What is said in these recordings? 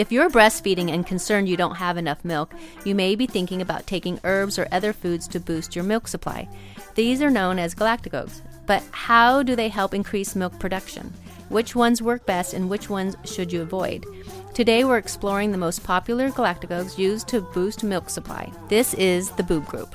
If you're breastfeeding and concerned you don't have enough milk, you may be thinking about taking herbs or other foods to boost your milk supply. These are known as galactagogues. But how do they help increase milk production? Which ones work best and which ones should you avoid? Today we're exploring the most popular galactagogues used to boost milk supply. This is the Boob Group.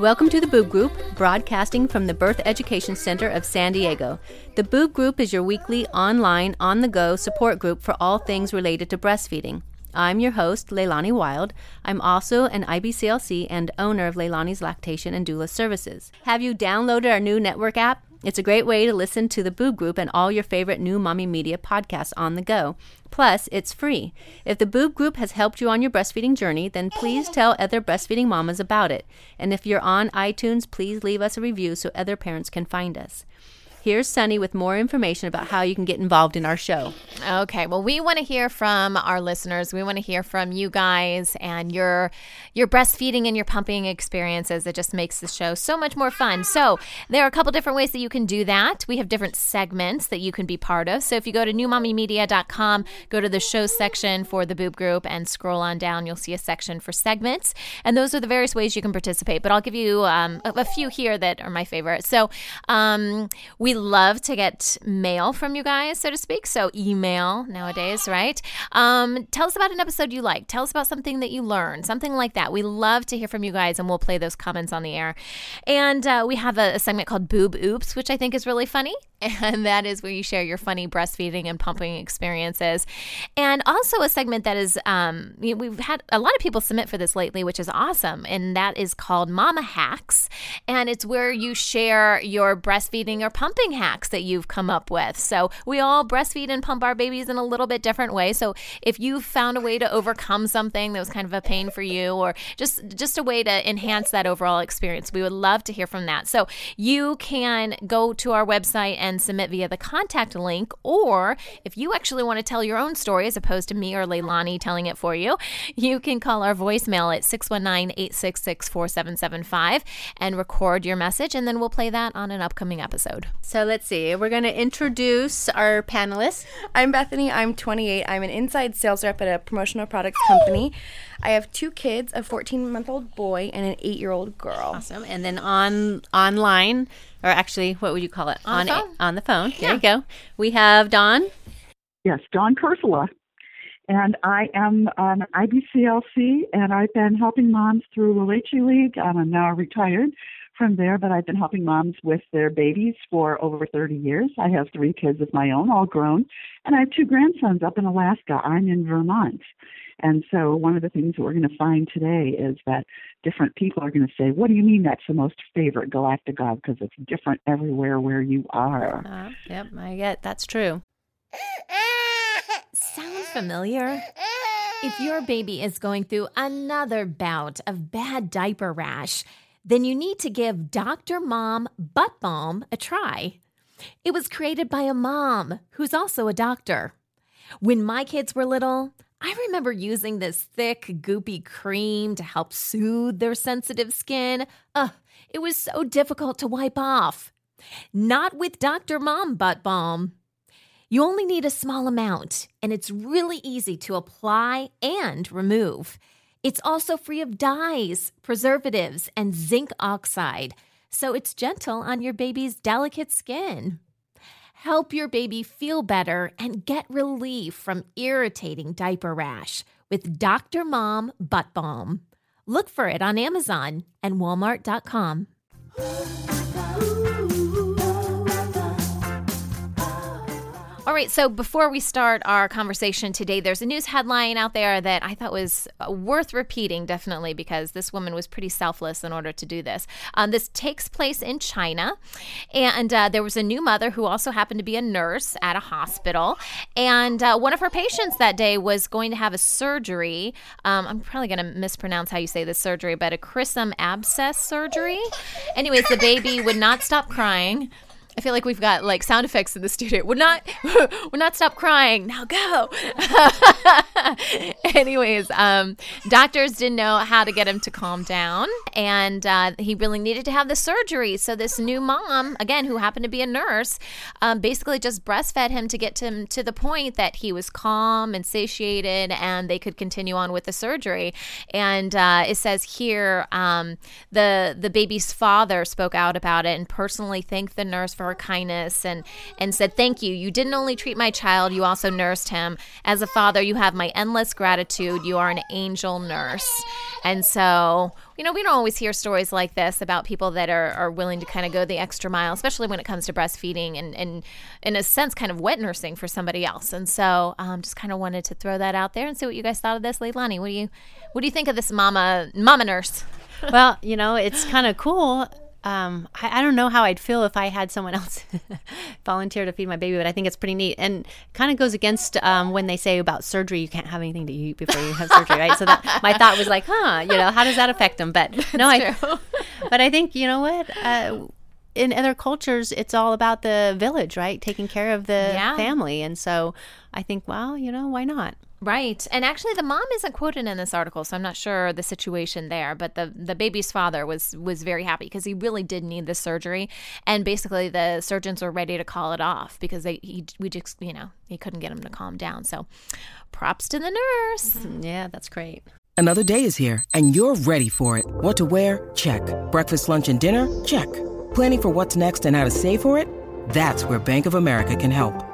Welcome to the Boob Group, broadcasting from the Birth Education Center of San Diego. The Boob Group is your weekly, online, on the go support group for all things related to breastfeeding. I'm your host, Leilani Wild. I'm also an IBCLC and owner of Leilani's Lactation and Doula Services. Have you downloaded our new network app? It's a great way to listen to the Boob Group and all your favorite new mommy media podcasts on the go. Plus, it's free. If the Boob Group has helped you on your breastfeeding journey, then please tell other breastfeeding mamas about it. And if you're on iTunes, please leave us a review so other parents can find us. Here's Sunny with more information about how you can get involved in our show. Okay, well, we want to hear from our listeners. We want to hear from you guys and your your breastfeeding and your pumping experiences. It just makes the show so much more fun. So there are a couple different ways that you can do that. We have different segments that you can be part of. So if you go to newmommymedia.com, go to the show section for the Boob Group, and scroll on down, you'll see a section for segments, and those are the various ways you can participate. But I'll give you um, a, a, few here that are my favorite. So um, we love to get mail from you guys, so to speak. So email nowadays, right? Um, tell us about an episode you like. Tell us about something that you learned, something like that. We love to hear from you guys, and we'll play those comments on the air. And uh, we have a, a segment called Boob Oops, which I think is really funny, and that is where you share your funny breastfeeding and pumping experiences. And also a segment that is um, we've had a lot of people submit for this lately, which is awesome, and that is called Mama Hacks, and it's where you share your breastfeeding or pumping hacks that you've come up with. So we all breastfeed and pump our babies in a little bit different way. So if you found a way to overcome something that was kind of a pain for you, or just just a way to enhance that overall experience, we would love to hear from that. So you can go to our website and submit via the contact link, or if you actually want to tell your own story as opposed to me or Leilani telling it for you, you can call our voicemail at 619 866 4775 and record your message, and then we'll play that on an upcoming episode. So let's see. We're going to introduce our panelists. I'm Bethany. I'm 28. I'm an inside sales rep at a promotional products company. I have two kids, a 14 month old boy and an 8 year old girl. Awesome. And then on online, or actually, what would you call it? On, on, the, on the phone. There you go. We have Dawn. Yes, Dawn Kersula. And I am an IBCLC, and I've been helping moms through La Leche League. I'm now retired from there, but I've been helping moms with their babies for over 30 years. I have three kids of my own, all grown, and I have two grandsons up in Alaska. I'm in Vermont. And so, one of the things that we're going to find today is that different people are going to say, What do you mean that's the most favorite galactagogue? Because it's different everywhere where you are. Uh, yep, I get that's true. Sounds familiar? If your baby is going through another bout of bad diaper rash, then you need to give Dr. Mom Butt Balm a try. It was created by a mom who's also a doctor. When my kids were little, I remember using this thick, goopy cream to help soothe their sensitive skin. Ugh, it was so difficult to wipe off. Not with Dr. Mom Butt Balm. You only need a small amount, and it's really easy to apply and remove. It's also free of dyes, preservatives, and zinc oxide, so it's gentle on your baby's delicate skin. Help your baby feel better and get relief from irritating diaper rash with Dr. Mom Butt Balm. Look for it on Amazon and Walmart.com. All right, so before we start our conversation today, there's a news headline out there that I thought was uh, worth repeating, definitely, because this woman was pretty selfless in order to do this. Um, this takes place in China, and uh, there was a new mother who also happened to be a nurse at a hospital, and uh, one of her patients that day was going to have a surgery. Um, I'm probably going to mispronounce how you say this surgery, but a crism abscess surgery. Anyways, the baby would not stop crying. I feel like we've got like sound effects in the studio. Would not would not stop crying. Now go. Anyways, um, doctors didn't know how to get him to calm down, and uh, he really needed to have the surgery. So this new mom, again, who happened to be a nurse, um, basically just breastfed him to get him to the point that he was calm and satiated, and they could continue on with the surgery. And uh, it says here um, the the baby's father spoke out about it and personally thanked the nurse for her kindness and and said thank you. You didn't only treat my child you also nursed him. As a father you have my endless gratitude. You are an angel nurse. And so you know we don't always hear stories like this about people that are, are willing to kind of go the extra mile especially when it comes to breastfeeding and, and in a sense kind of wet nursing for somebody else. And so um, just kind of wanted to throw that out there and see what you guys thought of this. Leilani what do you what do you think of this mama mama nurse? Well, you know, it's kind of cool. Um, I, I, don't know how I'd feel if I had someone else volunteer to feed my baby, but I think it's pretty neat and kind of goes against um, when they say about surgery, you can't have anything to eat before you have surgery, right? So that my thought was like, huh, you know, how does that affect them? But no, I, but I think you know what. Uh, in other cultures, it's all about the village, right? Taking care of the yeah. family. And so I think, well, you know, why not? Right. And actually the mom isn't quoted in this article, so I'm not sure the situation there, but the the baby's father was was very happy because he really did need the surgery and basically the surgeons were ready to call it off because they he we just, you know, he couldn't get him to calm down. So props to the nurse. Mm-hmm. Yeah, that's great. Another day is here and you're ready for it. What to wear? Check. Breakfast, lunch and dinner? Check. Planning for what's next and how to save for it? That's where Bank of America can help.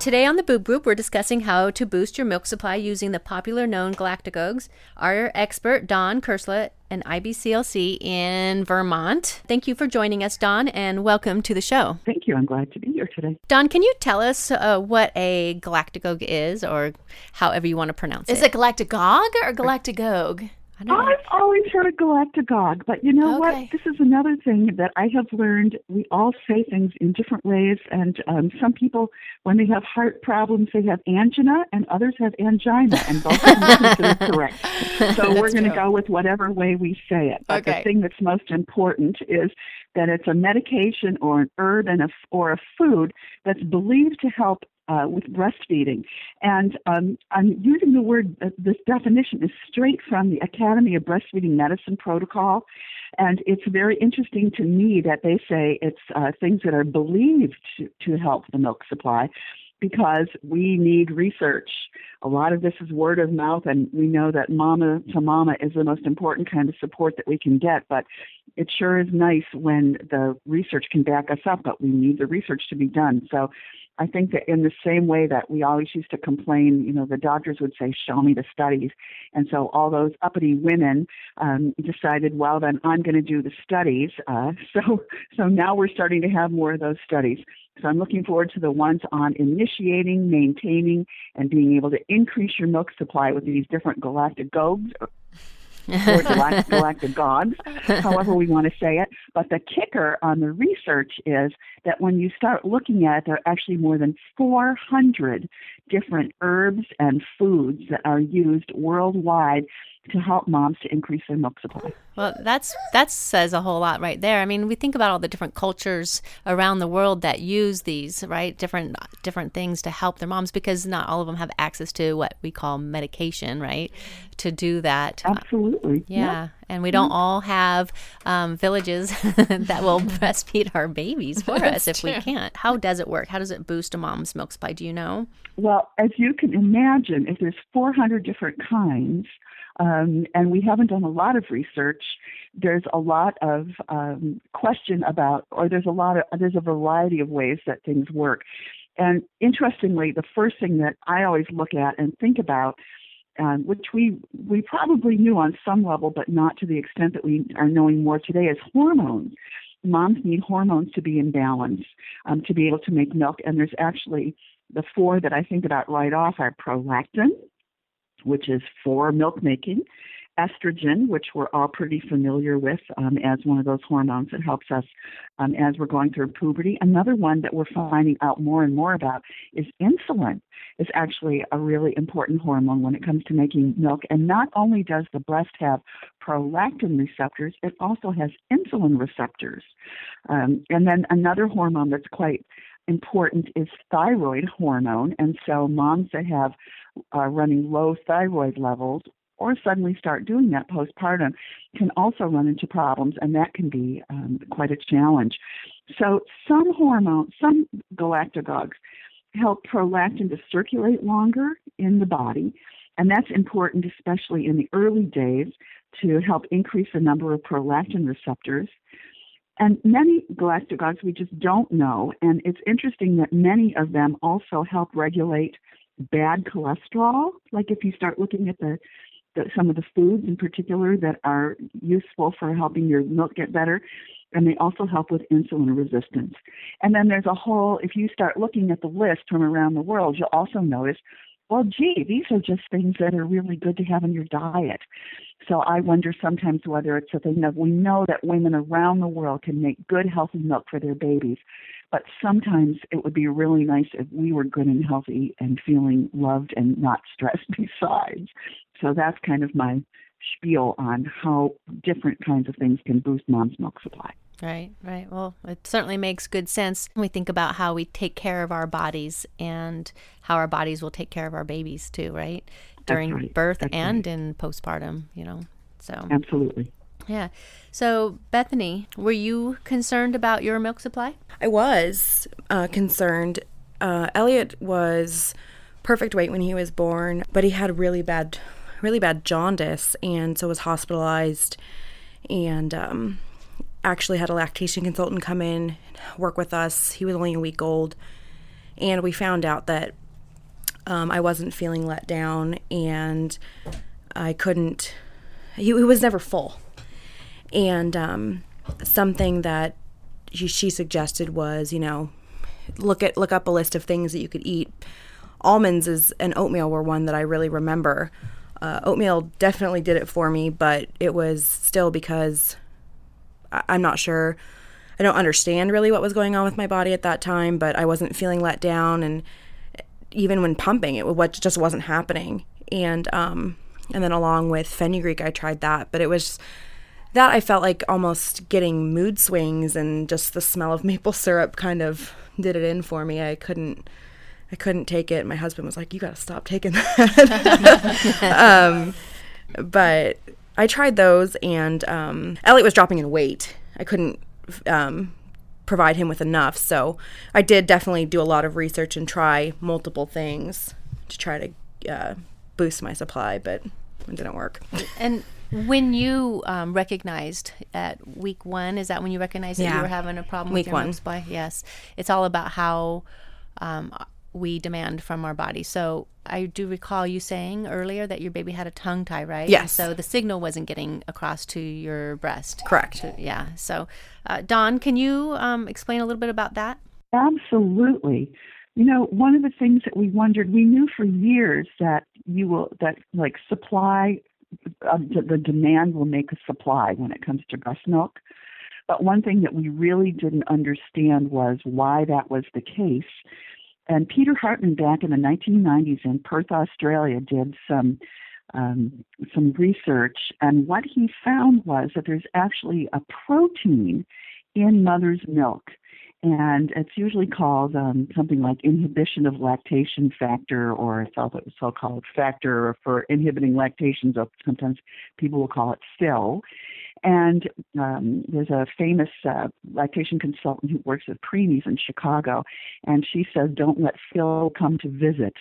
Today on the Boob Group, we're discussing how to boost your milk supply using the popular known galactagogues. Our expert, Dawn Kersula, an IBCLC in Vermont. Thank you for joining us, Dawn, and welcome to the show. Thank you. I'm glad to be here today. Dawn, can you tell us uh, what a galactagogue is, or however you want to pronounce is it? Is it galactagogue or galactagogue? I've always heard of galactagogue, but you know okay. what? This is another thing that I have learned. We all say things in different ways, and um, some people, when they have heart problems, they have angina, and others have angina, and both of them are correct. So we're going to go with whatever way we say it. But okay. the thing that's most important is that it's a medication or an herb and a, or a food that's believed to help uh, with breastfeeding. And um, I'm using the word, uh, this definition is straight from the Academy of Breastfeeding Medicine protocol. And it's very interesting to me that they say it's uh, things that are believed to, to help the milk supply because we need research. A lot of this is word of mouth, and we know that mama to mama is the most important kind of support that we can get. But it sure is nice when the research can back us up, but we need the research to be done. So I think that in the same way that we always used to complain, you know, the doctors would say, "Show me the studies," and so all those uppity women um, decided, well, then I'm going to do the studies. Uh, so, so now we're starting to have more of those studies. So I'm looking forward to the ones on initiating, maintaining, and being able to increase your milk supply with these different galactagogues or galact- gods, however we want to say it. But the kicker on the research is that when you start looking at it, there are actually more than 400 different herbs and foods that are used worldwide to help moms to increase their milk supply. Well, that's that says a whole lot right there. I mean, we think about all the different cultures around the world that use these, right? Different different things to help their moms because not all of them have access to what we call medication, right? To do that. Absolutely. Yeah. Yep. And we don't all have um, villages that will breastfeed our babies for us if true. we can't. How does it work? How does it boost a mom's milk supply? Do you know? Well, as you can imagine, if there's 400 different kinds, um, and we haven't done a lot of research. There's a lot of um, question about, or there's a lot of, there's a variety of ways that things work. And interestingly, the first thing that I always look at and think about, um, which we we probably knew on some level, but not to the extent that we are knowing more today, is hormones. Moms need hormones to be in balance, um, to be able to make milk. And there's actually the four that I think about right off are prolactin, which is for milk making, estrogen, which we're all pretty familiar with um, as one of those hormones that helps us um, as we're going through puberty. Another one that we're finding out more and more about is insulin. Is actually a really important hormone when it comes to making milk. And not only does the breast have prolactin receptors, it also has insulin receptors. Um, and then another hormone that's quite important is thyroid hormone. And so moms that have uh, running low thyroid levels or suddenly start doing that postpartum can also run into problems, and that can be um, quite a challenge. So, some hormones, some galactagogues, help prolactin to circulate longer in the body, and that's important, especially in the early days, to help increase the number of prolactin receptors. And many galactagogues we just don't know, and it's interesting that many of them also help regulate bad cholesterol. Like if you start looking at the, the some of the foods in particular that are useful for helping your milk get better, and they also help with insulin resistance. And then there's a whole, if you start looking at the list from around the world, you'll also notice, well, gee, these are just things that are really good to have in your diet. So I wonder sometimes whether it's a thing of we know that women around the world can make good, healthy milk for their babies, but sometimes it would be really nice if we were good and healthy and feeling loved and not stressed besides. So that's kind of my spiel on how different kinds of things can boost mom's milk supply. Right, right. Well, it certainly makes good sense when we think about how we take care of our bodies and how our bodies will take care of our babies too, right? During right. birth That's and right. in postpartum, you know. So Absolutely. Yeah. So, Bethany, were you concerned about your milk supply? I was uh, concerned. Uh, Elliot was perfect weight when he was born, but he had really bad, really bad jaundice, and so was hospitalized, and um, actually had a lactation consultant come in work with us. He was only a week old, and we found out that um, I wasn't feeling let down, and I couldn't. He, he was never full and um, something that she, she suggested was, you know, look at look up a list of things that you could eat. Almonds is and oatmeal were one that I really remember. Uh, oatmeal definitely did it for me, but it was still because I, I'm not sure. I don't understand really what was going on with my body at that time, but I wasn't feeling let down, and even when pumping, it what just wasn't happening. And um, and then along with fenugreek, I tried that, but it was that I felt like almost getting mood swings and just the smell of maple syrup kind of did it in for me. I couldn't I couldn't take it. My husband was like, "You got to stop taking that." um, but I tried those, and um, Elliot was dropping in weight. I couldn't um, provide him with enough, so I did definitely do a lot of research and try multiple things to try to uh, boost my supply, but it didn't work. And when you um, recognized at week one, is that when you recognized that you were having a problem Week with your one. Yes. It's all about how um, we demand from our body. So I do recall you saying earlier that your baby had a tongue tie, right? And Yes. so the signal wasn't getting across to your breast. Correct. To- yeah. So, uh, Dawn, can you um, explain a little bit about that? Absolutely. You know, one of the things that we wondered, we knew for years that you will, that like supply uh, the demand will make a supply when it comes to breast milk. But one thing that we really didn't understand was why that was the case. And Peter Hartmann, back in the 1990s in Perth, Australia, did some um, some research, and what he found was that there's actually a protein in mother's milk and it's usually called um, something like inhibition of lactation factor or so-called factor for inhibiting lactation. So sometimes people will call it FIL. And um, there's a famous uh, lactation consultant who works with preemies in Chicago, and she says, "Don't let Phil come to visit."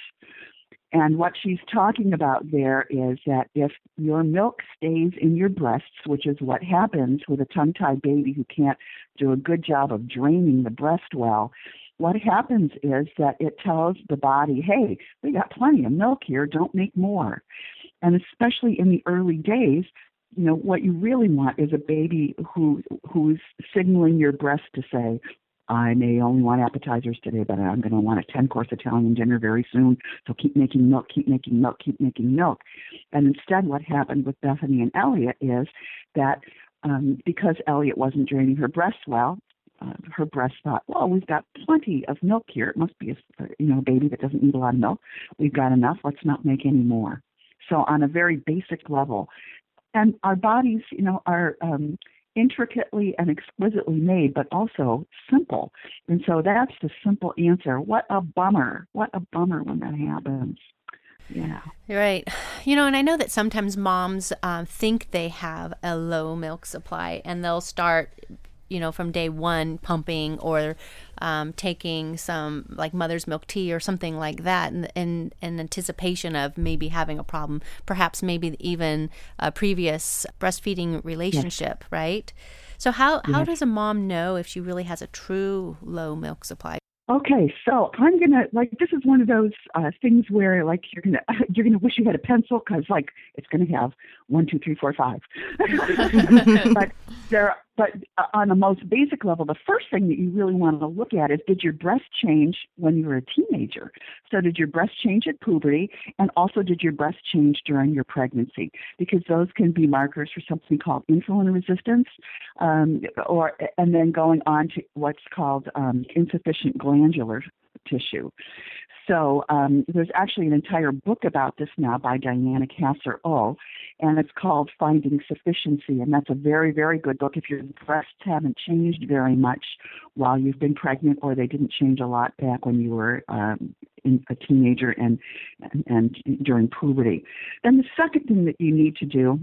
And what she's talking about there is that if your milk stays in your breasts, which is what happens with a tongue tied baby who can't do a good job of draining the breast well, what happens is that it tells the body, hey, we got plenty of milk here, don't make more. And especially in the early days, you know what you really want is a baby who who's signaling your breast to say I may only want appetizers today, but I'm going to want a 10 course Italian dinner very soon. So keep making milk, keep making milk, keep making milk. And instead, what happened with Bethany and Elliot is that um, because Elliot wasn't draining her breast well, uh, her breast thought, well, we've got plenty of milk here. It must be a you know a baby that doesn't need a lot of milk. We've got enough. Let's not make any more. So on a very basic level, and our bodies, you know, are um, intricately and exquisitely made, but also simple. And so that's the simple answer. What a bummer. What a bummer when that happens. Yeah. Right. You know, and I know that sometimes moms um, think they have a low milk supply and they'll start you know, from day one pumping or um, taking some like mother's milk tea or something like that in, in, in anticipation of maybe having a problem, perhaps maybe even a previous breastfeeding relationship, yes. right? So how, how yes. does a mom know if she really has a true low milk supply? Okay, so I'm gonna like this is one of those uh, things where like you're gonna you're gonna wish you had a pencil because like it's gonna have one two three four five, but there but uh, on the most basic level, the first thing that you really want to look at is did your breast change when you were a teenager? So, did your breast change at puberty? And also, did your breast change during your pregnancy? Because those can be markers for something called insulin resistance, um, or and then going on to what's called um, insufficient glandular tissue. So um, there's actually an entire book about this now by Diana Kasser Oh, and it's called Finding Sufficiency, and that's a very, very good book if your breasts haven't changed very much while you've been pregnant, or they didn't change a lot back when you were um, in, a teenager and, and and during puberty. Then the second thing that you need to do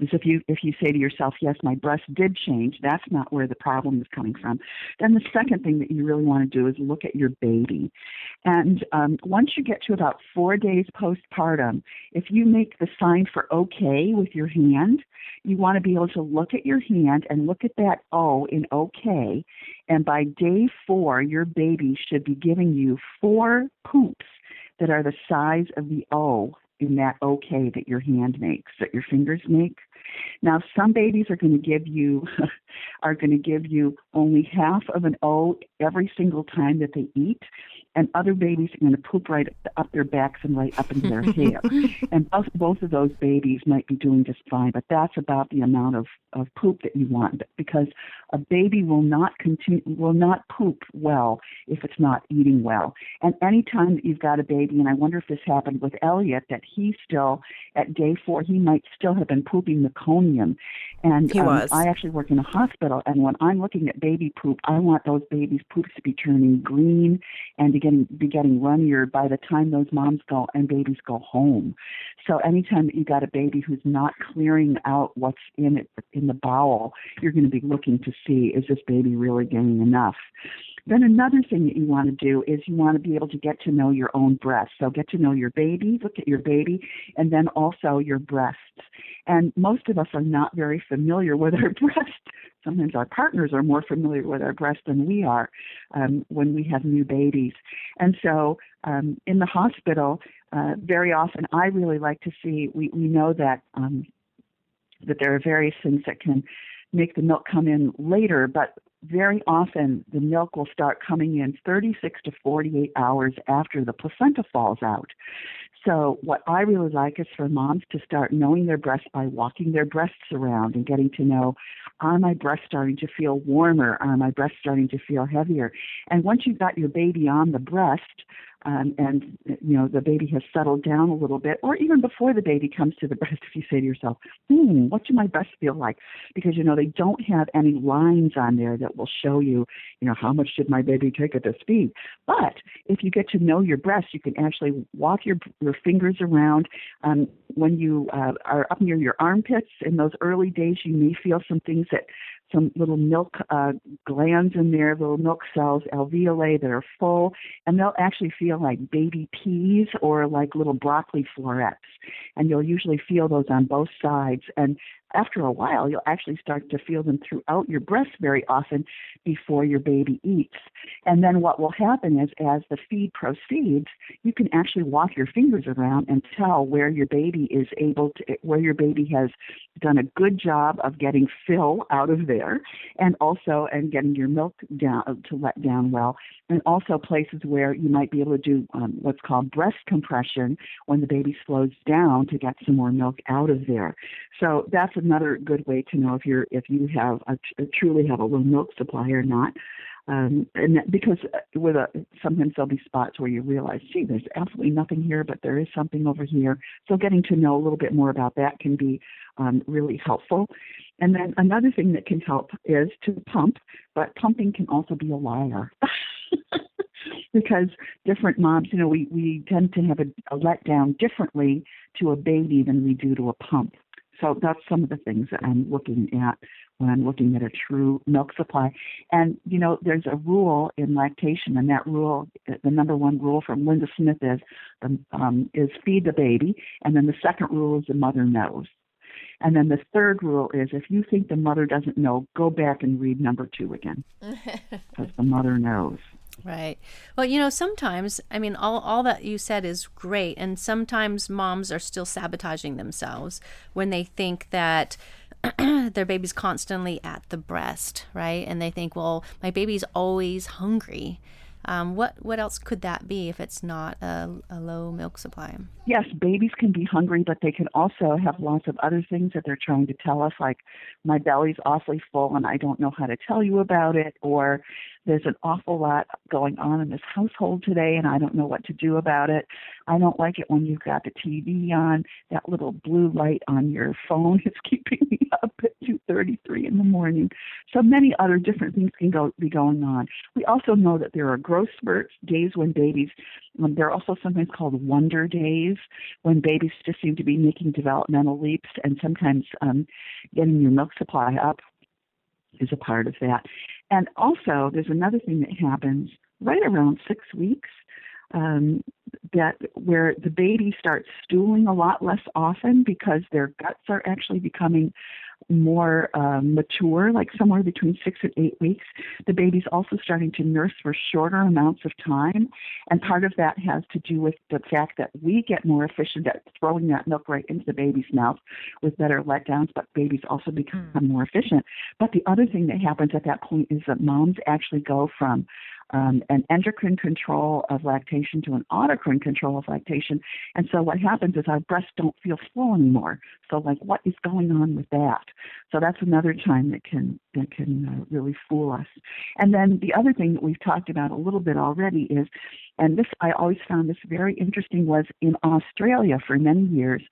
is if you if you say to yourself, yes, my breast did change, that's not where the problem is coming from. Then the second thing that you really want to do is look at your baby, and um, once you get to about four days postpartum, if you make the sign for OK with your hand, you want to be able to look at your hand and look at that O in OK, and by day four, your baby should be giving you four poops that are the size of the O in that OK that your hand makes, that your fingers make. Now, some babies are going to give you are going to give you only half of an O every single time that they eat, and other babies are going to poop right up their backs and right up into their hair. And both, both of those babies might be doing just fine, but that's about the amount of, of poop that you want because a baby will not continue will not poop well if it's not eating well. And anytime that you've got a baby, and I wonder if this happened with Elliot, that he still at day four he might still have been pooping meconium. And he um, was. I actually work in a hospital, and when I'm looking at baby poop, I want those babies' poops to be turning green and to getting be getting runnier by the time those moms go and babies go home. So anytime that you got a baby who's not clearing out what's in it in the bowel, you're going to be looking to see is this baby really getting enough. Then another thing that you want to do is you want to be able to get to know your own breast. So get to know your baby, look at your baby, and then also your breasts. And most of us are not very familiar with our breasts sometimes our partners are more familiar with our breast than we are um, when we have new babies. And so um, in the hospital, uh, very often I really like to see, we, we know that, um, that there are various things that can make the milk come in later, but very often the milk will start coming in 36 to 48 hours after the placenta falls out. So, what I really like is for moms to start knowing their breasts by walking their breasts around and getting to know are my breasts starting to feel warmer? Are my breasts starting to feel heavier? And once you've got your baby on the breast, um, and you know the baby has settled down a little bit, or even before the baby comes to the breast, if you say to yourself, "Hmm, what do my breasts feel like?" Because you know they don't have any lines on there that will show you, you know, how much did my baby take at this feed. But if you get to know your breasts, you can actually walk your your fingers around. Um, when you uh, are up near your armpits in those early days, you may feel some things that some little milk uh, glands in there, little milk cells, alveoli that are full, and they'll actually feel like baby peas or like little broccoli florets. And you'll usually feel those on both sides. And after a while, you'll actually start to feel them throughout your breast very often before your baby eats. And then what will happen is as the feed proceeds, you can actually walk your fingers around and tell where your baby is able to, where your baby has done a good job of getting fill out of there and also and getting your milk down to let down well and also places where you might be able to do um, what's called breast compression when the baby slows down to get some more milk out of there so that's another good way to know if you're if you have a, truly have a low milk supply or not um, and that, because uh, with a sometimes there'll be spots where you realize, gee, there's absolutely nothing here, but there is something over here. So getting to know a little bit more about that can be um, really helpful. And then another thing that can help is to pump, but pumping can also be a liar. because different moms, you know, we, we tend to have a, a letdown differently to a baby than we do to a pump. So that's some of the things that I'm looking at when I'm looking at a true milk supply. And, you know, there's a rule in lactation, and that rule, the number one rule from Linda Smith is, um, is feed the baby. And then the second rule is the mother knows. And then the third rule is if you think the mother doesn't know, go back and read number two again. Because the mother knows. Right. Well, you know, sometimes, I mean, all, all that you said is great. And sometimes moms are still sabotaging themselves when they think that their baby's constantly at the breast, right? And they think, well, my baby's always hungry. Um, what what else could that be if it's not a, a low milk supply? Yes, babies can be hungry, but they can also have lots of other things that they're trying to tell us, like my belly's awfully full and I don't know how to tell you about it, or there's an awful lot going on in this household today and I don't know what to do about it. I don't like it when you've got the TV on. That little blue light on your phone is keeping me up at 2:33 in the morning. So many other different things can go be going on. We also know that there are growth spurts, days when babies um, they're also sometimes called wonder days when babies just seem to be making developmental leaps and sometimes um, getting your milk supply up is a part of that. And also, there's another thing that happens right around six weeks um, that where the baby starts stooling a lot less often because their guts are actually becoming more um, mature, like somewhere between six and eight weeks. The baby's also starting to nurse for shorter amounts of time. And part of that has to do with the fact that we get more efficient at throwing that milk right into the baby's mouth with better letdowns, but babies also become mm. more efficient. But the other thing that happens at that point is that moms actually go from um, an endocrine control of lactation to an autocrine control of lactation. And so what happens is our breasts don't feel full anymore. So like, what is going on with that? So that's another time that can that can uh, really fool us. And then the other thing that we've talked about a little bit already is, and this I always found this very interesting was in Australia for many years,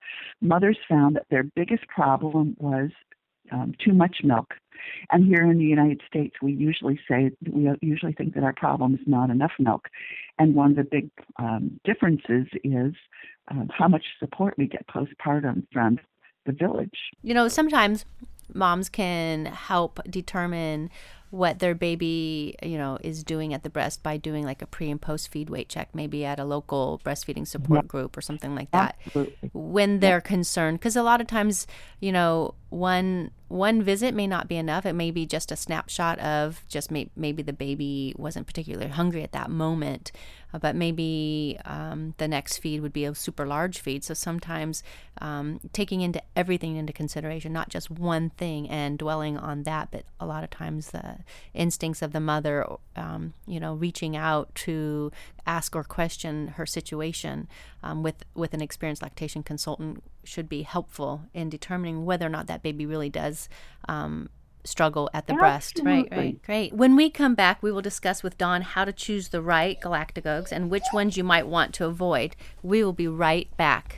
mothers found that their biggest problem was um, too much milk. And here in the United States, we usually say we usually think that our problem is not enough milk. And one of the big um, differences is um, how much support we get postpartum from the village. You know, sometimes moms can help determine what their baby, you know, is doing at the breast by doing like a pre and post feed weight check, maybe at a local breastfeeding support yep. group or something like that. Absolutely. When they're yep. concerned, because a lot of times, you know, one one visit may not be enough. It may be just a snapshot of just may, maybe the baby wasn't particularly hungry at that moment, uh, but maybe um, the next feed would be a super large feed. So sometimes um, taking into everything into consideration, not just one thing and dwelling on that, but a lot of times the instincts of the mother, um, you know, reaching out to ask or question her situation um, with with an experienced lactation consultant should be helpful in determining whether or not that baby really does um, struggle at the breast. Right, right. Great. When we come back, we will discuss with Dawn how to choose the right galactagogues and which ones you might want to avoid. We will be right back.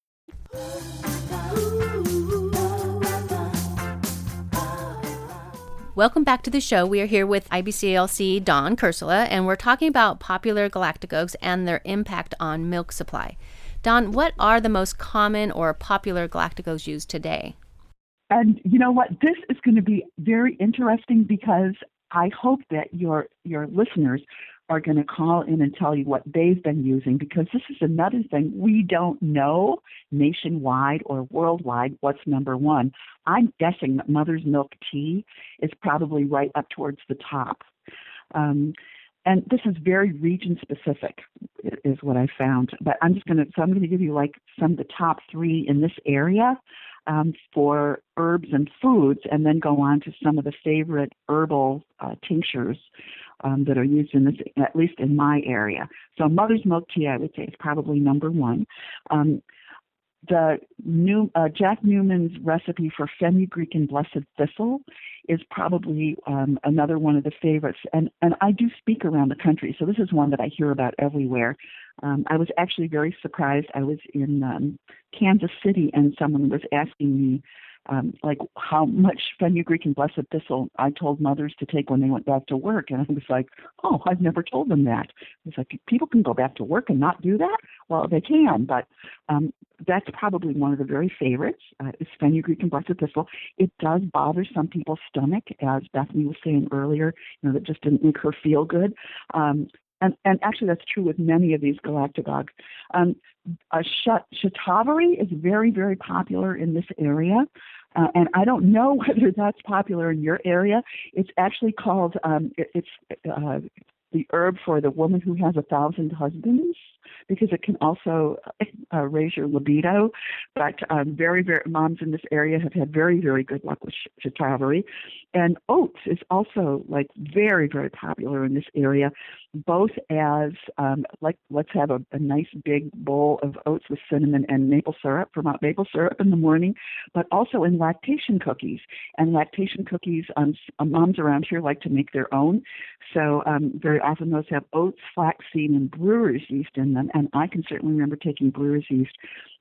Welcome back to the show. We are here with IBCLC Dawn Kersula, and we're talking about popular galactagogues and their impact on milk supply. Dawn, what are the most common or popular galactagogues used today? And you know what? This is going to be very interesting because I hope that your your listeners are going to call in and tell you what they've been using because this is another thing we don't know nationwide or worldwide what's number one. I'm guessing that mother's milk tea is probably right up towards the top. Um, and this is very region specific is what i found but i'm just going to so i'm going to give you like some of the top three in this area um, for herbs and foods and then go on to some of the favorite herbal uh, tinctures um, that are used in this, at least in my area. So mother's milk tea, I would say, is probably number one. Um, the new uh, Jack Newman's recipe for fenugreek and blessed thistle is probably um, another one of the favorites. And and I do speak around the country, so this is one that I hear about everywhere. Um, I was actually very surprised. I was in um, Kansas City, and someone was asking me um, like how much fenugreek and blessed thistle I told mothers to take when they went back to work. And I was like, oh, I've never told them that. It's like people can go back to work and not do that. Well, they can, but um, that's probably one of the very favorites uh, is fenugreek and blessed thistle. It does bother some people's stomach, as Bethany was saying earlier. You know, that just didn't make her feel good. Um, and, and actually that's true with many of these galactagogues. Um, uh, shatavari is very, very popular in this area. Uh, and I don't know whether that's popular in your area. It's actually called, um, it, it's uh, the herb for the woman who has a thousand husbands because it can also uh, raise your libido. But um, very, very moms in this area have had very, very good luck with shatavari. And oats is also like very, very popular in this area, both as um, like let's have a, a nice big bowl of oats with cinnamon and maple syrup, Vermont maple syrup in the morning, but also in lactation cookies. And lactation cookies, um, moms around here like to make their own. So um, very often those have oats, flaxseed, and brewer's yeast in them. And I can certainly remember taking brewer's yeast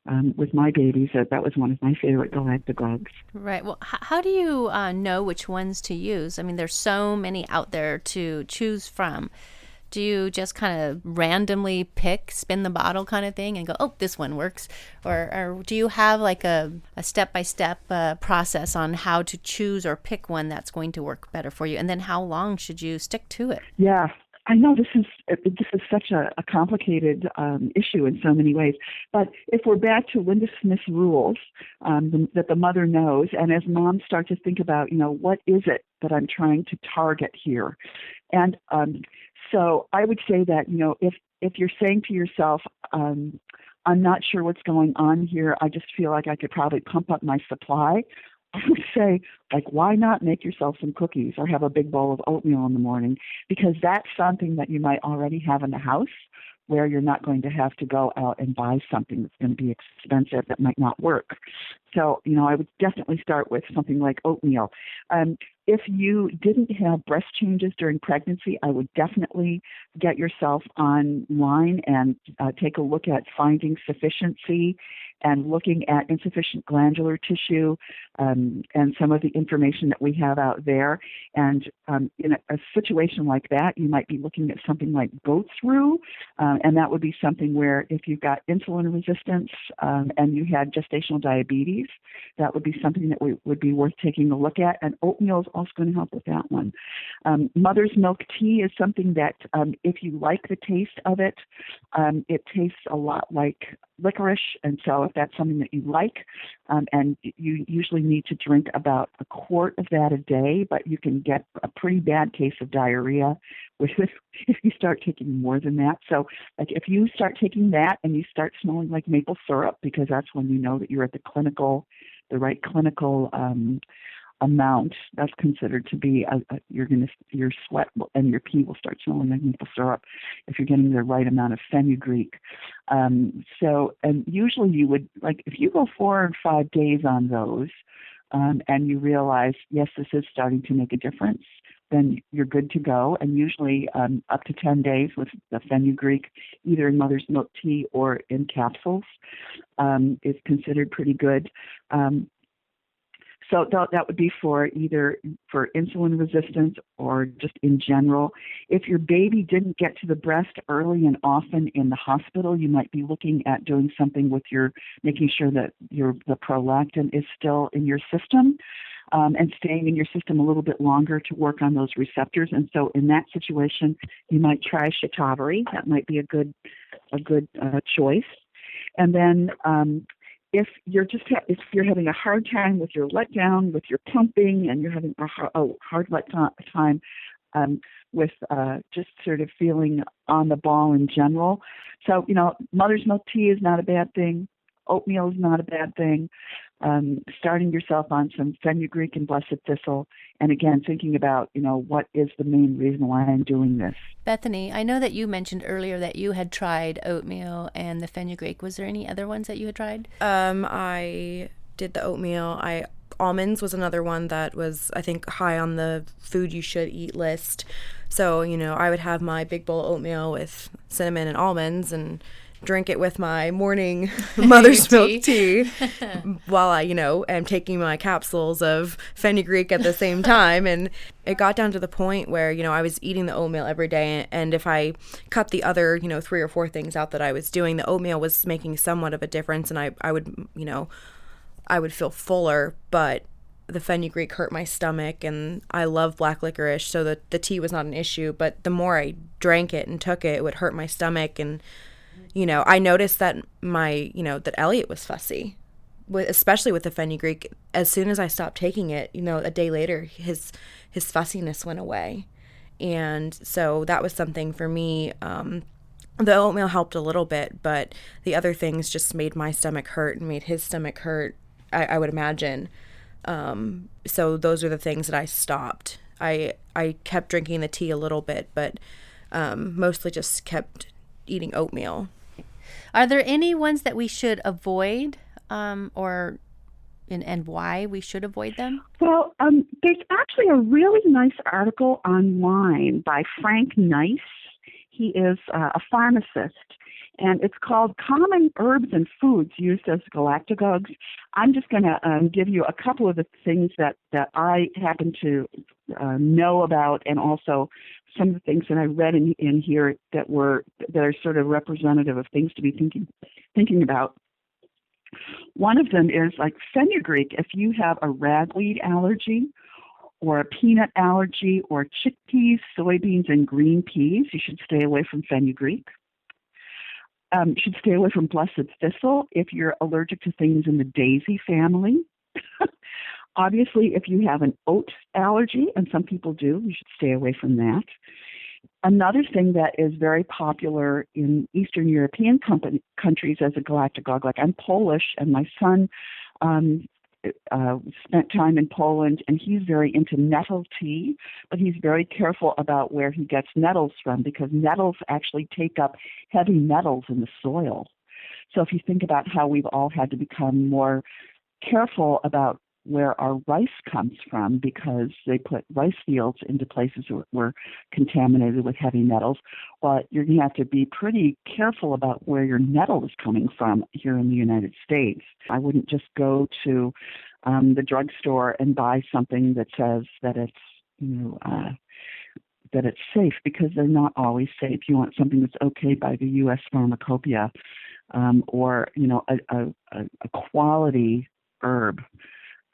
um, with my babies. That that was one of my favorite galactagogues. Right. Well, h- how do you uh, know which ones to use? I mean, there's so many out there to choose from. Do you just kind of randomly pick, spin the bottle kind of thing and go, oh, this one works? Or, or do you have like a, a step-by-step uh, process on how to choose or pick one that's going to work better for you? And then how long should you stick to it? Yeah, I know this is this is such a, a complicated um, issue in so many ways, but if we're back to Linda Smith's rules um, the, that the mother knows, and as moms start to think about, you know, what is it that I'm trying to target here, and um, so I would say that you know if if you're saying to yourself, um, I'm not sure what's going on here. I just feel like I could probably pump up my supply. I would say, like, why not make yourself some cookies or have a big bowl of oatmeal in the morning? Because that's something that you might already have in the house where you're not going to have to go out and buy something that's going to be expensive that might not work. So, you know, I would definitely start with something like oatmeal. Um, if you didn't have breast changes during pregnancy, I would definitely get yourself online and uh, take a look at finding sufficiency and looking at insufficient glandular tissue um, and some of the information that we have out there. And um, in a, a, situation like that, you might be looking at something like goat's rue, uh, and that would be something where if you've got insulin resistance um, and you had gestational diabetes, that would be something that we, would be worth taking a look at. And oatmeal is also going to help with that one. Um, mother's milk tea is something that, um, if you like the taste of it, um, it tastes a lot like licorice. And so, if that's something that you like, um, and you usually need to drink about a quart of that a day, but you can get a pretty bad case of diarrhea with if you start taking more than that. So, like if you start taking that and you start smelling like maple syrup, because that's when you know that you're at the clinical, the right clinical um, amount that's considered to be a, a, you're going to your sweat will, and your pee will start smelling like maple syrup if you're getting the right amount of fenugreek. Um, so, and usually you would like if you go four or five days on those, um, and you realize yes, this is starting to make a difference. Then you're good to go, and usually um, up to 10 days with the fenugreek, either in mother's milk tea or in capsules, um, is considered pretty good. So that, that would be for either for insulin resistance or just in general. If your baby didn't get to the breast early and often in the hospital, you might be looking at doing something with your making sure that your the prolactin is still in your system. Um, and staying in your system a little bit longer to work on those receptors. And so, in that situation, you might try shatavari. That might be a good a good uh, choice. And then um, if you're just ha- if you're having a hard time with your letdown, with your pumping, and you're having a, hard, a hard let time um, with uh, just sort of feeling on the ball in general. So you know, mother's milk tea is not a bad thing. Oatmeal is not a bad thing um, starting yourself on some fenugreek and blessed thistle, and again thinking about you know what is the main reason why I'm doing this. Bethany, I know that you mentioned earlier that you had tried oatmeal and the fenugreek. Was there any other ones that you had tried? Um, I did the oatmeal. I almonds was another one that was I think high on the food you should eat list. So you know I would have my big bowl of oatmeal with cinnamon and almonds and drink it with my morning mother's milk tea while I, you know, am taking my capsules of fenugreek at the same time. And it got down to the point where, you know, I was eating the oatmeal every day. And if I cut the other, you know, three or four things out that I was doing, the oatmeal was making somewhat of a difference. And I, I would, you know, I would feel fuller, but the fenugreek hurt my stomach and I love black licorice, so the, the tea was not an issue. But the more I drank it and took it, it would hurt my stomach and you know, I noticed that my, you know, that Elliot was fussy, especially with the fenugreek. As soon as I stopped taking it, you know, a day later, his his fussiness went away, and so that was something for me. Um, the oatmeal helped a little bit, but the other things just made my stomach hurt and made his stomach hurt. I, I would imagine. Um, so those are the things that I stopped. I I kept drinking the tea a little bit, but um, mostly just kept eating oatmeal. Are there any ones that we should avoid, um, or and, and why we should avoid them? Well, um, there's actually a really nice article online by Frank Nice. He is uh, a pharmacist, and it's called Common Herbs and Foods Used as Galactagogues. I'm just going to um, give you a couple of the things that, that I happen to uh, know about and also some of the things that I read in, in here that were that are sort of representative of things to be thinking thinking about. One of them is like fenugreek. If you have a ragweed allergy, or a peanut allergy, or chickpeas, soybeans, and green peas, you should stay away from fenugreek. Um, should stay away from blessed thistle if you're allergic to things in the daisy family. Obviously, if you have an oat allergy, and some people do, you should stay away from that. Another thing that is very popular in Eastern European company, countries as a galactagogue, like I'm Polish, and my son um, uh, spent time in Poland, and he's very into nettle tea, but he's very careful about where he gets nettles from because nettles actually take up heavy metals in the soil. So if you think about how we've all had to become more careful about where our rice comes from because they put rice fields into places that were contaminated with heavy metals. But you're going to have to be pretty careful about where your nettle is coming from here in the United States. I wouldn't just go to um, the drugstore and buy something that says that it's you know uh, that it's safe because they're not always safe. You want something that's okay by the U.S. Pharmacopoeia um, or you know a, a, a quality herb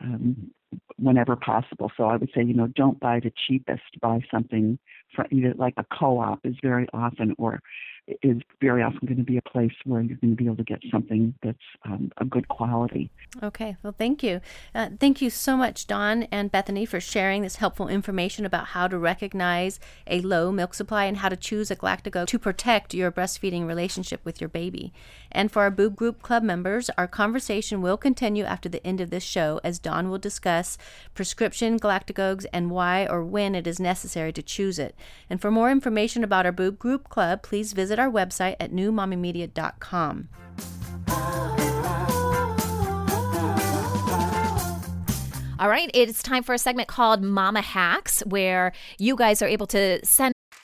um, whenever possible. So I would say, you know, don't buy the cheapest. Buy something from either like a co-op is very often, or is very often going to be a place where you're going to be able to get something that's um, a good quality. Okay, well, thank you. Uh, thank you so much, Dawn and Bethany, for sharing this helpful information about how to recognize a low milk supply and how to choose a Galactagogue to protect your breastfeeding relationship with your baby. And for our Boob Group Club members, our conversation will continue after the end of this show as Dawn will discuss prescription galactagogues, and why or when it is necessary to choose it. And for more information about our Boob Group Club, please visit our website at newmommymedia.com. All right, it's time for a segment called Mama Hacks, where you guys are able to send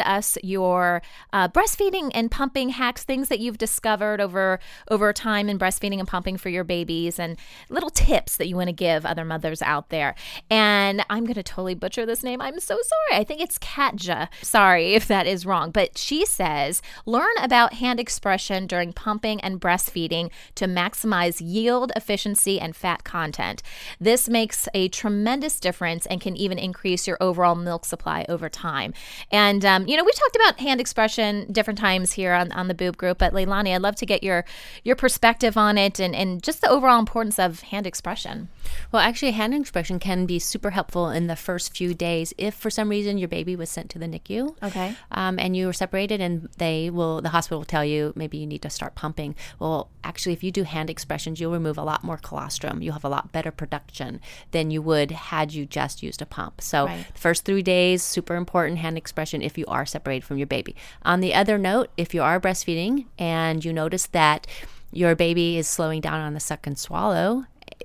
us your uh, breastfeeding and pumping hacks, things that you've discovered over over time in breastfeeding and pumping for your babies, and little tips that you want to give other mothers out there. And I'm going to totally butcher this name. I'm so sorry. I think it's Katja. Sorry if that is wrong, but she says learn about hand expression during pumping and breastfeeding to maximize yield, efficiency, and fat content. This makes a tremendous difference and can even increase your overall milk supply over time. And um, Um, you know, we talked about hand expression different times here on, on the boob group, but Leilani, I'd love to get your your perspective on it and, and just the overall importance of hand expression. Well, actually, hand expression can be super helpful in the first few days if for some reason your baby was sent to the NICU. Okay. Um, and you were separated, and they will, the hospital will tell you maybe you need to start pumping. Well, actually, if you do hand expressions, you'll remove a lot more colostrum. You'll have a lot better production than you would had you just used a pump. So, Right. the first three days, super important hand expression if you are separated from your baby. On the other note, if you are breastfeeding and you notice that your baby is slowing down on the suck and swallow,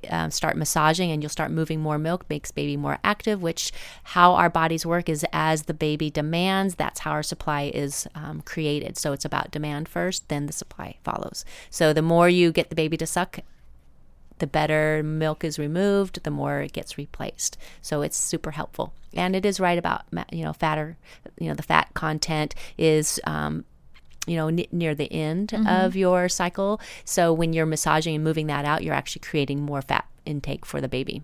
um, start massaging and you'll start moving more milk makes baby more active which how our bodies work is as the baby demands that's how our supply is um, created so it's about demand first then the supply follows so the more you get the baby to suck the better milk is removed, the more it gets replaced. So it's super helpful, and it is right about you know fatter, you know the fat content is. Um, you know, n- near the end mm-hmm. of your cycle. So when you're massaging and moving that out, you're actually creating more fat intake for the baby.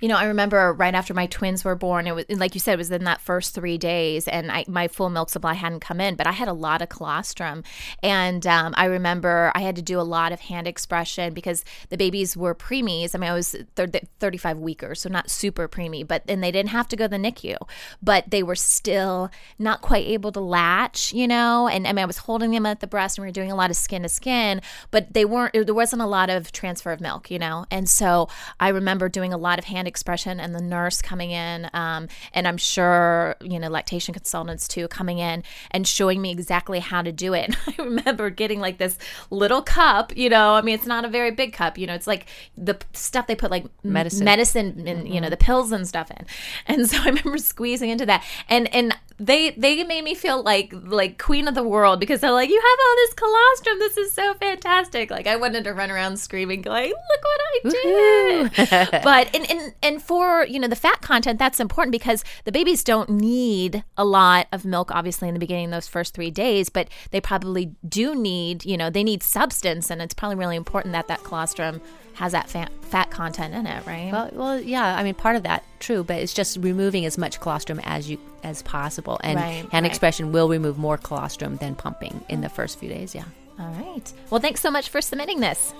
You know, I remember right after my twins were born, it was like you said, it was in that first three days, and I, my full milk supply hadn't come in, but I had a lot of colostrum, and um, I remember I had to do a lot of hand expression because the babies were preemies. I mean, I was thir- 35 weekers, so not super preemie, but and they didn't have to go to the NICU, but they were still not quite able to latch, you know. And I mean, I was holding them at the breast, and we were doing a lot of skin to skin, but they weren't. There wasn't a lot of transfer of milk, you know. And so I remember doing a lot of hand expression, and the nurse coming in, um, and I'm sure you know lactation consultants too coming in and showing me exactly how to do it. And I remember getting like this little cup, you know. I mean, it's not a very big cup, you know. It's like the stuff they put like Medicine. medicine, and you know the pills and stuff in. And so I remember squeezing into that, and and they they made me feel like like queen of the world because they're like, you have all this colostrum. This is so fantastic. Like I wanted to run around screaming, like, look what I did. but and, and and for you know the fat content, that's important because the babies don't need a lot of milk, obviously in the beginning, those first three days, but they probably do need you know they need substance, and it's probably really important that that colostrum has that fat fat content in it, right? Well, well, yeah. I mean, part of that true, but it's just removing as much colostrum as you as possible, and Right, hand right. expression will remove more colostrum than pumping in the first few days. Yeah. All right. Well, thanks so much for submitting this.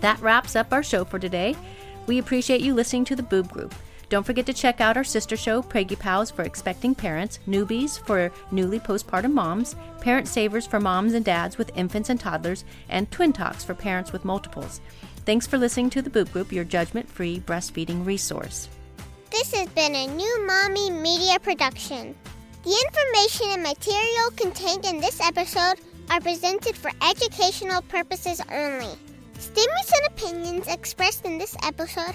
That wraps up our show for today. We appreciate you listening to the Boob Group. Don't forget to check out our sister show, Preggy Pals for expecting parents, Newbies for newly postpartum moms, Parent Savers for moms and dads with infants and toddlers, and Twin Talks for parents with multiples. Thanks for listening to the Boob Group, your judgment free breastfeeding resource. This has been a new Mommy Media production. The information and material contained in this episode are presented for educational purposes only. Statements and opinions expressed in this episode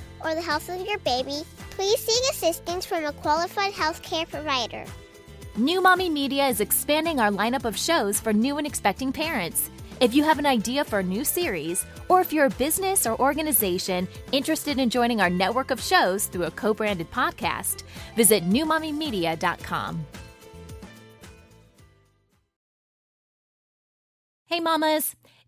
or the health of your baby, please seek assistance from a qualified healthcare provider. New Mommy Media is expanding our lineup of shows for new and expecting parents. If you have an idea for a new series, or if you're a business or organization interested in joining our network of shows through a co branded podcast, visit newmommymedia.com. Hey, mamas!